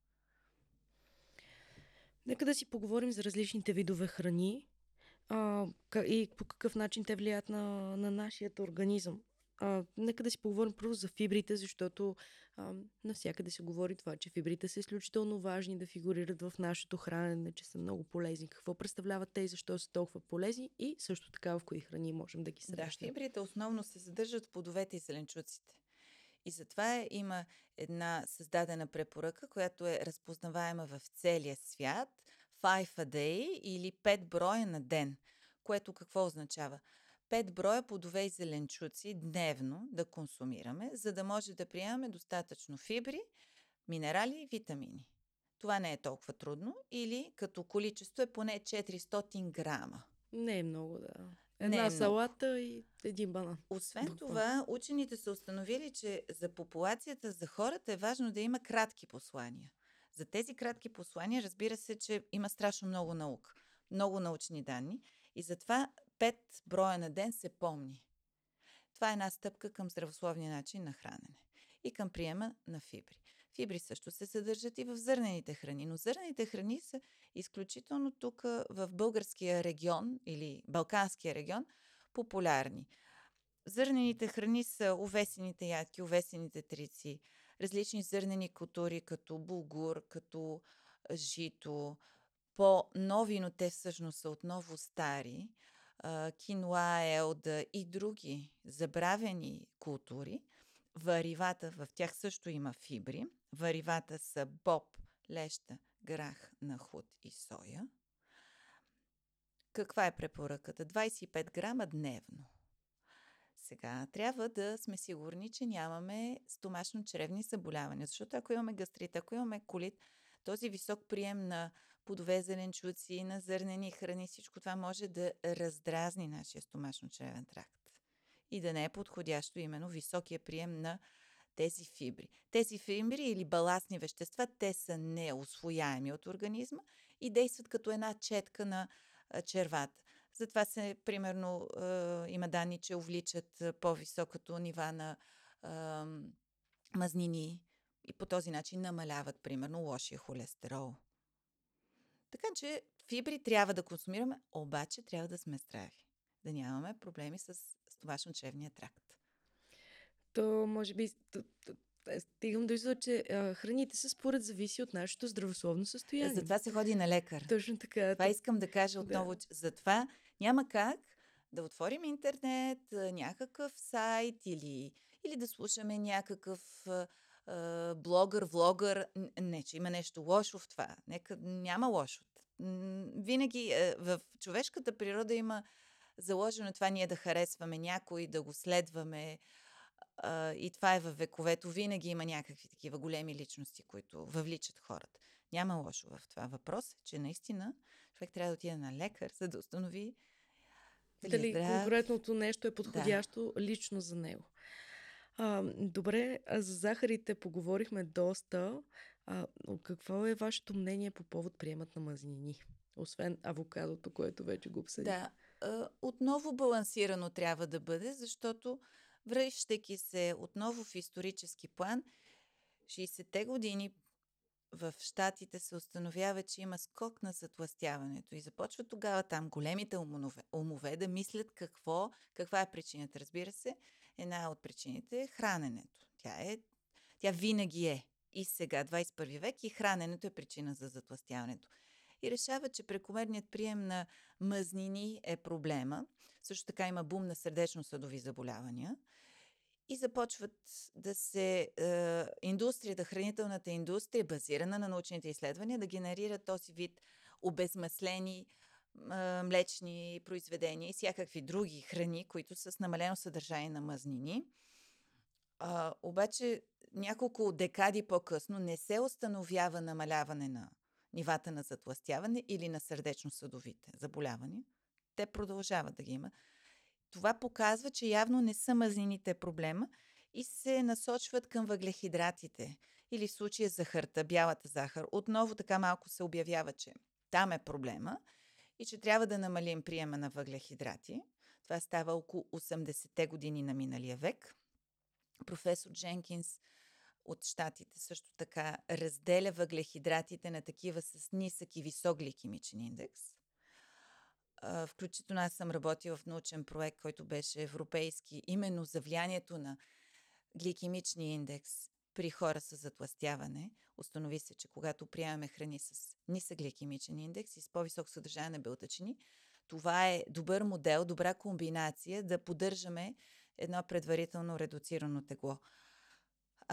A: Нека да си поговорим за различните видове храни а, и по какъв начин те влияят на, на нашият организъм. А, нека да си поговорим първо за фибрите, защото а, навсякъде се говори това, че фибрите са изключително важни да фигурират в нашето хранене, че са много полезни. Какво представляват те и защо са толкова полезни и също така в кои храни можем да ги срещнем.
B: Да, фибрите основно се задържат в плодовете и зеленчуците. И затова има една създадена препоръка, която е разпознаваема в целия свят – 5 a day или 5 броя на ден. Което какво означава? 5 броя плодове и зеленчуци дневно да консумираме, за да може да приемаме достатъчно фибри, минерали и витамини. Това не е толкова трудно или като количество е поне 400 грама.
A: Не е много, да. Една не е салата много. и един банан.
B: Освен Буквално. това, учените са установили, че за популацията, за хората е важно да има кратки послания. За тези кратки послания, разбира се, че има страшно много наука, много научни данни и затова 5 броя на ден се помни. Това е една стъпка към здравословния начин на хранене и към приема на фибри. Фибри също се съдържат и в зърнените храни, но зърнените храни са изключително тук в българския регион или балканския регион популярни. Зърнените храни са увесените ядки, увесените трици, различни зърнени култури, като булгур, като жито, по-нови, но те всъщност са отново стари, киноа, елда и други забравени култури. Варивата, в тях също има фибри. Варивата са боб, леща, грах, нахуд и соя. Каква е препоръката? 25 грама дневно. Сега трябва да сме сигурни, че нямаме стомашно-чревни заболявания, защото ако имаме гастрит, ако имаме колит, този висок прием на плодове, зеленчуци, на зърнени храни, всичко това може да раздразни нашия стомашно-чревен тракт и да не е подходящо именно високия прием на тези фибри. Тези фибри или баластни вещества, те са неосвояеми от организма и действат като една четка на червата. Затова се, примерно, е, има данни, че увличат по-високото нива на е, мазнини и по този начин намаляват, примерно, лошия холестерол. Така че фибри трябва да консумираме, обаче трябва да сме здрави. Да нямаме проблеми с стомашно-чревния тракт.
A: То, може би, стигам до извода, че а, храните се според зависи от нашето здравословно състояние.
B: Затова се ходи на лекар.
A: Точно така.
B: Това искам да кажа отново. Да. Затова няма как да отворим интернет, някакъв сайт или, или да слушаме някакъв а, блогър, влогър. Не, че има нещо лошо в това. Нека няма лошо. Винаги а, в човешката природа има заложено това ние да харесваме някой, да го следваме. А, и това е във вековето. Винаги има някакви такива големи личности, които въвличат хората. Няма лошо в това. Въпрос е, че наистина човек трябва да отиде на лекар, за да установи
A: Дали конкретното нещо е подходящо да. лично за него. А, добре, за захарите поговорихме доста. А, какво е вашето мнение по повод приемат на мазнини? Освен авокадото, което вече го обсъди.
B: Да, отново балансирано трябва да бъде, защото връщайки се отново в исторически план, 60-те години в Штатите се установява, че има скок на затластяването и започва тогава там големите умове, умове да мислят какво, каква е причината. Разбира се, една от причините е храненето. Тя, е, тя винаги е. И сега, 21 век, и храненето е причина за затластяването. И решава, че прекомерният прием на мъзнини е проблема. Също така има бум на сърдечно-съдови заболявания – и започват да се е, индустрията, хранителната индустрия, базирана на научните изследвания, да генерира този вид обезмаслени е, млечни произведения и всякакви други храни, които са с намалено съдържание на мазнини. А, обаче няколко декади по-късно не се установява намаляване на нивата на затластяване или на сърдечно-съдовите заболявания. Те продължават да ги има. Това показва, че явно не са мазнините проблема и се насочват към въглехидратите или в случая захарта, бялата захар. Отново така малко се обявява, че там е проблема и че трябва да намалим приема на въглехидрати. Това става около 80-те години на миналия век. Професор Дженкинс от щатите също така разделя въглехидратите на такива с нисък и висок гликемичен индекс – включително аз съм работила в научен проект, който беше европейски, именно за влиянието на гликемичния индекс при хора с затластяване. Установи се, че когато приемаме храни с нисък гликемичен индекс и с по-висок съдържание на белтъчини, това е добър модел, добра комбинация да поддържаме едно предварително редуцирано тегло.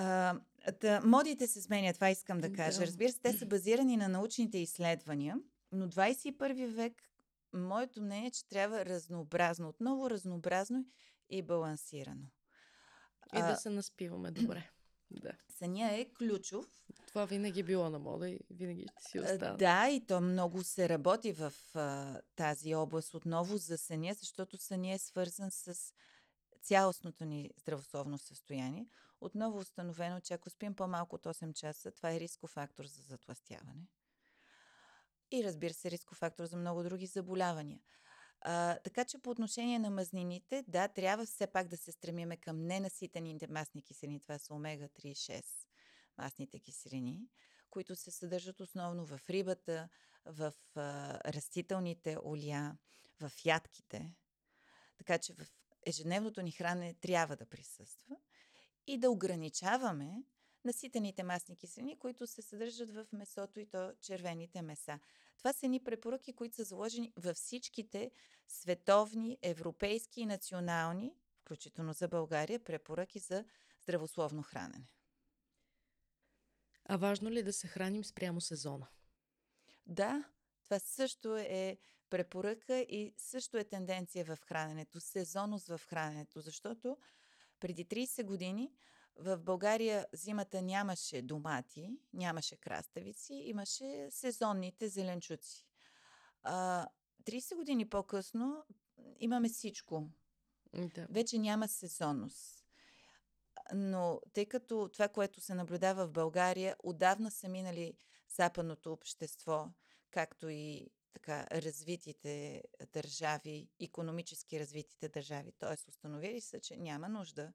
B: А, да, модите се сменят, това искам да кажа. Разбира се, те са базирани на научните изследвания, но 21 век моето мнение е, че трябва разнообразно, отново разнообразно и балансирано.
A: И да се наспиваме добре. Да.
B: Съня е ключов.
A: Това винаги е било на мода и винаги ще си остава.
B: Да, и то много се работи в а, тази област отново за съня, защото съня е свързан с цялостното ни здравословно състояние. Отново установено, че ако спим по-малко от 8 часа, това е рисков фактор за затластяване и разбира се рисков фактор за много други заболявания. А, така че по отношение на мазнините, да, трябва все пак да се стремиме към ненаситените масни киселини. Това са омега-3 и 6 масните киселини, които се съдържат основно в рибата, в а, растителните олия, в ядките. Така че в ежедневното ни хранене трябва да присъства и да ограничаваме наситените масни киселини, които се съдържат в месото и то червените меса. Това са ни препоръки, които са заложени във всичките световни, европейски и национални, включително за България, препоръки за здравословно хранене.
A: А важно ли е да се храним спрямо сезона?
B: Да, това също е препоръка и също е тенденция в храненето, сезонност в храненето, защото преди 30 години в България зимата нямаше домати, нямаше краставици, имаше сезонните зеленчуци. А, 30 години по-късно имаме всичко. Да. Вече няма сезонност. Но тъй като това, което се наблюдава в България, отдавна са минали западното общество, както и така развитите държави, економически развитите държави. Т.е. установили са, че няма нужда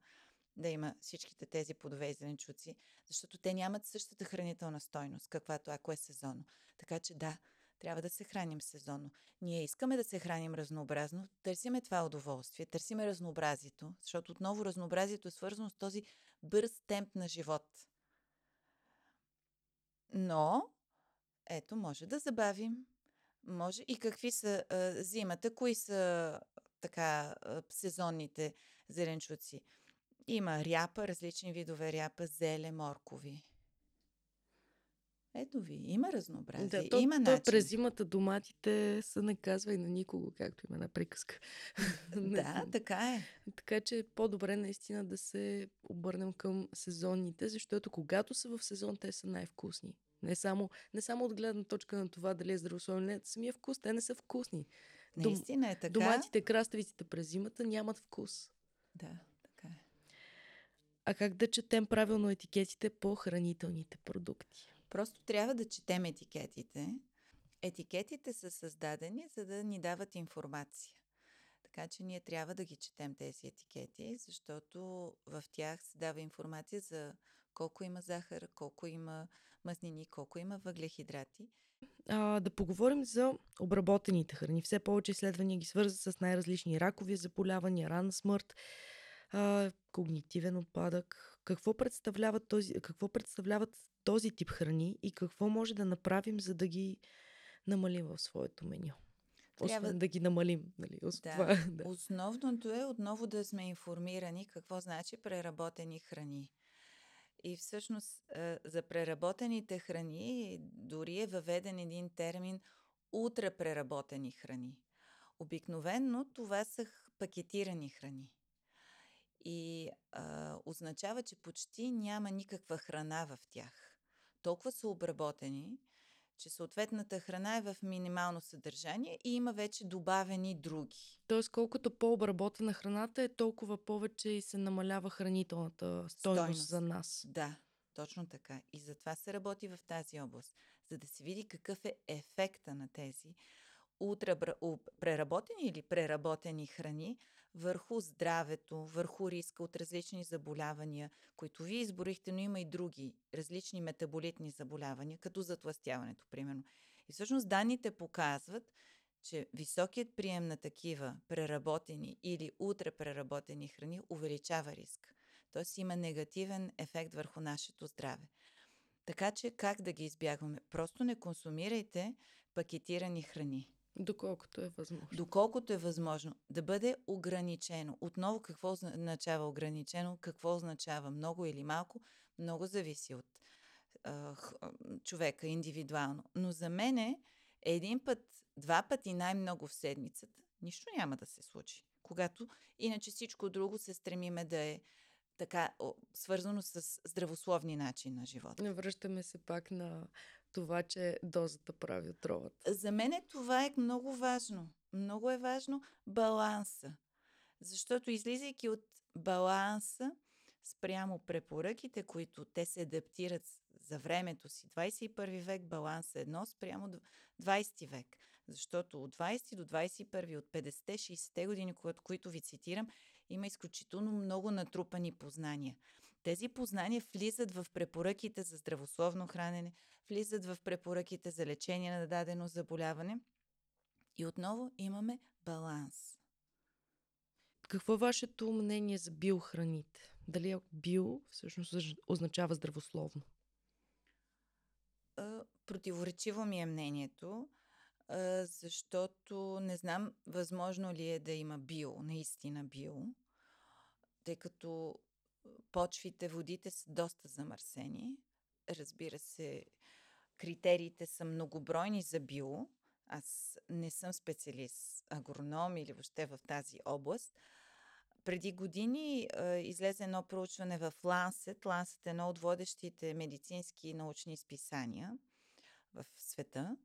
B: да има всичките тези плодове и зеленчуци, защото те нямат същата хранителна стойност, каквато ако е сезонно. Така че да, трябва да се храним сезонно. Ние искаме да се храним разнообразно, търсиме това удоволствие, търсиме разнообразието, защото отново разнообразието е свързано с този бърз темп на живот. Но, ето, може да забавим. Може и какви са а, зимата, кои са така а, сезонните зеленчуци. Има ряпа, различни видове ряпа, зеле, моркови. Ето ви, има разнообразие, да, то, има то, начин.
A: през зимата доматите са наказва и на никого, както има на приказка.
B: да, така е.
A: Така че е по-добре наистина да се обърнем към сезонните, защото когато са в сезон, те са най-вкусни. Не само, не само от гледна точка на това дали е здравословно, не, самия вкус, те не са вкусни.
B: Наистина е така.
A: Доматите, краставиците през зимата нямат вкус.
B: Да, така е.
A: А как да четем правилно етикетите по хранителните продукти?
B: Просто трябва да четем етикетите. Етикетите са създадени, за да ни дават информация. Така че ние трябва да ги четем тези етикети, защото в тях се дава информация за колко има захар, колко има мазнини, колко има въглехидрати.
A: А, да поговорим за обработените храни. Все повече изследвания ги свързват с най-различни ракови заболявания, рана смърт, а, когнитивен отпадък. Какво представляват, този, какво представляват този тип храни и какво може да направим, за да ги намалим в своето меню? Трябва... Освен да ги намалим. Нали?
B: Да. Това, да. Основното е отново да сме информирани какво значи преработени храни. И всъщност за преработените храни дори е въведен един термин ултрапреработени храни. Обикновенно това са пакетирани храни. И а, означава, че почти няма никаква храна в тях. Толкова са обработени, че съответната храна е в минимално съдържание и има вече добавени други.
A: Тоест, колкото по-обработена храната е, толкова повече и се намалява хранителната стойност, стойност. за нас.
B: Да, точно така. И затова се работи в тази област, за да се види какъв е ефекта на тези утра преработени или преработени храни върху здравето, върху риска от различни заболявания, които вие изборихте, но има и други различни метаболитни заболявания, като затластяването, примерно. И всъщност данните показват, че високият прием на такива преработени или утрапреработени храни увеличава риск. Тоест има негативен ефект върху нашето здраве. Така че как да ги избягваме? Просто не консумирайте пакетирани храни.
A: Доколкото е възможно.
B: Доколкото е възможно. Да бъде ограничено. Отново какво означава ограничено? Какво означава много или малко? Много зависи от а, човека индивидуално. Но за мен е един път, два пъти най-много в седмицата, нищо няма да се случи. Когато иначе всичко друго се стремиме да е така свързано с здравословни начин на живота.
A: Връщаме се пак на това, че дозата прави отровата.
B: За мен е това е много важно. Много е важно баланса. Защото излизайки от баланса спрямо препоръките, които те се адаптират за времето си, 21 век баланс е едно спрямо 20 век. Защото от 20 до 21, от 50-те, 60-те години, които ви цитирам, има изключително много натрупани познания. Тези познания влизат в препоръките за здравословно хранене, влизат в препоръките за лечение на дадено заболяване. И отново имаме баланс.
A: Какво е вашето мнение за биохраните? Дали био всъщност означава здравословно?
B: Противоречиво ми е мнението, защото не знам възможно ли е да има био, наистина био, тъй като почвите, водите са доста замърсени. Разбира се, критериите са многобройни за био. Аз не съм специалист, агроном или въобще в тази област. Преди години е, излезе едно проучване в Lancet. Lancet е едно от водещите медицински и научни списания в света,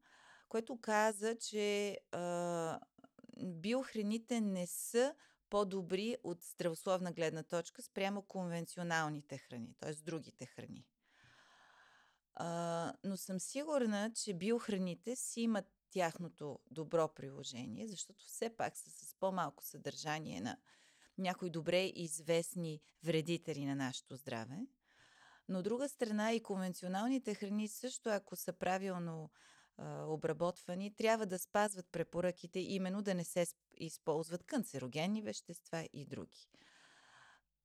B: което каза, че е, биохраните не са по-добри от здравословна гледна точка спрямо конвенционалните храни, т.е. другите храни. А, но съм сигурна, че биохраните си имат тяхното добро приложение, защото все пак са с по-малко съдържание на някои добре известни вредители на нашето здраве. Но от друга страна и конвенционалните храни също, ако са правилно обработвани, трябва да спазват препоръките, именно да не се използват канцерогенни вещества и други.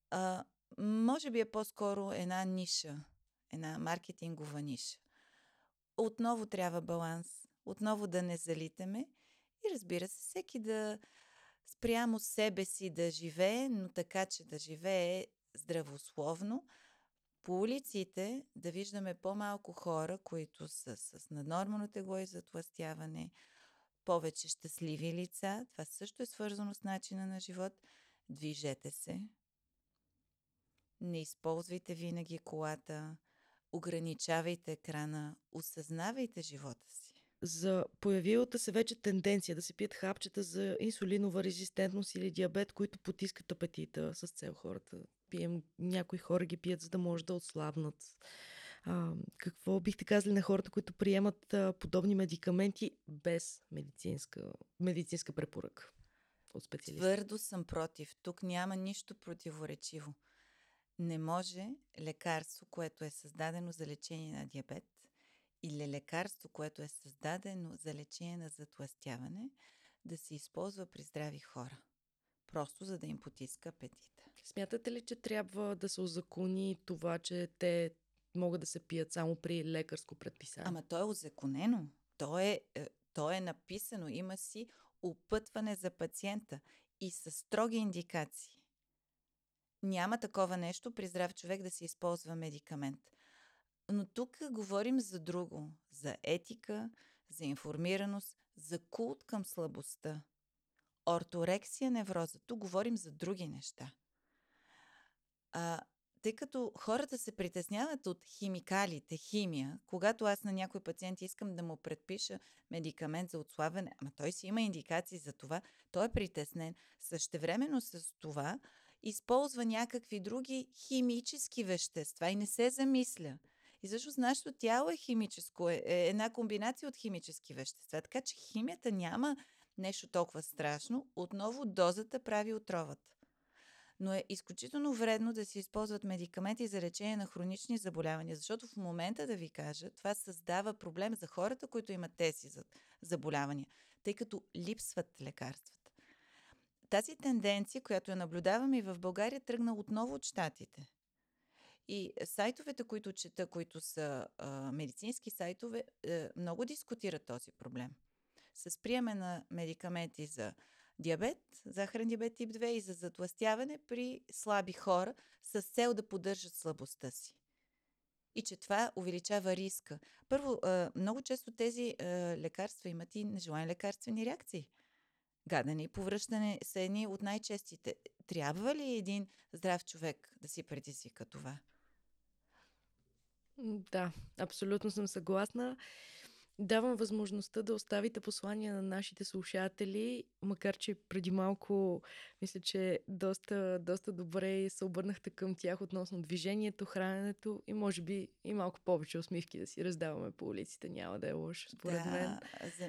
B: А, може би е по-скоро една ниша, една маркетингова ниша. Отново трябва баланс, отново да не залитаме и разбира се, всеки да спрямо себе си да живее, но така, че да живее здравословно, по улиците да виждаме по-малко хора, които са с наднормално тегло и затластяване, повече щастливи лица. Това също е свързано с начина на живот. Движете се. Не използвайте винаги колата. Ограничавайте екрана. Осъзнавайте живота си.
A: за появилата се вече тенденция да се пият хапчета за инсулинова резистентност или диабет, които потискат апетита с цел хората. Пием, някои хора ги пият, за да може да отслабнат. А, какво бихте казали на хората, които приемат а, подобни медикаменти без медицинска, медицинска препоръка от специалист?
B: Твърдо съм против. Тук няма нищо противоречиво. Не може лекарство, което е създадено за лечение на диабет, или лекарство, което е създадено за лечение на затластяване, да се използва при здрави хора. Просто за да им потиска апетита.
A: Смятате ли, че трябва да се озакони това, че те могат да се пият само при лекарско предписание?
B: Ама то е озаконено. То е, е, то е написано. Има си опътване за пациента и с строги индикации. Няма такова нещо при здрав човек да се използва медикамент. Но тук говорим за друго. За етика, за информираност, за култ към слабостта. Орторексия, невроза. Тук говорим за други неща. А, тъй като хората се притесняват от химикалите, химия, когато аз на някой пациент искам да му предпиша медикамент за отслабване, ама той си има индикации за това, той е притеснен. Същевременно с това използва някакви други химически вещества и не се замисля. И всъщност нашето тяло е химическо, е, е една комбинация от химически вещества. Така че химията няма нещо толкова страшно. Отново дозата прави отровата. Но е изключително вредно да се използват медикаменти за лечение на хронични заболявания, защото в момента да ви кажа, това създава проблем за хората, които имат тези заболявания, тъй като липсват лекарствата. Тази тенденция, която я наблюдаваме и в България, тръгна отново от щатите. И сайтовете, които чета, които са а, медицински сайтове, а, много дискутират този проблем. С приеме на медикаменти за диабет, захарен диабет тип 2 и за затластяване при слаби хора с цел да поддържат слабостта си. И че това увеличава риска. Първо, много често тези лекарства имат и нежелани лекарствени реакции. Гадане и повръщане са едни от най-честите. Трябва ли един здрав човек да си предизвика това?
A: Да, абсолютно съм съгласна. Давам възможността да оставите послания на нашите слушатели, макар че преди малко мисля, че доста, доста добре се обърнахте към тях относно движението, храненето и може би и малко повече усмивки да си раздаваме по улиците. Няма да е лошо, според
B: да,
A: мен.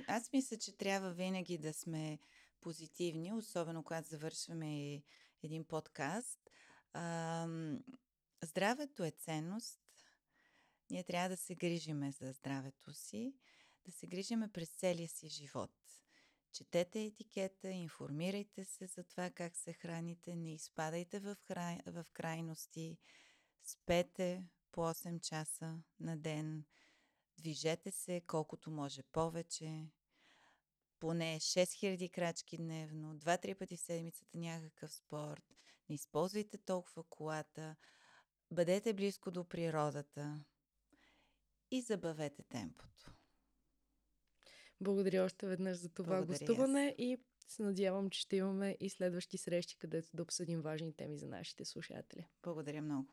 B: Аз мисля, че трябва винаги да сме позитивни, особено когато завършваме един подкаст. здравето е ценност ние трябва да се грижиме за здравето си, да се грижиме през целия си живот. Четете етикета, информирайте се за това как се храните, не изпадайте в, край, в крайности, спете по 8 часа на ден, движете се колкото може повече, поне 6000 крачки дневно, 2-3 пъти в седмицата някакъв спорт, не използвайте толкова колата, бъдете близко до природата, и забавете темпото.
A: Благодаря още веднъж за това Благодаря гостуване аз. и се надявам, че ще имаме и следващи срещи, където да обсъдим важни теми за нашите слушатели.
B: Благодаря много.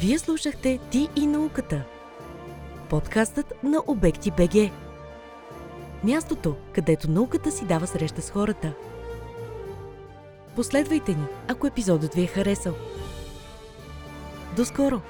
C: Вие слушахте Ти и науката. Подкастът на Обекти БГ. Мястото, където науката си дава среща с хората – Последвайте ни, ако епизодът ви е харесал. До скоро!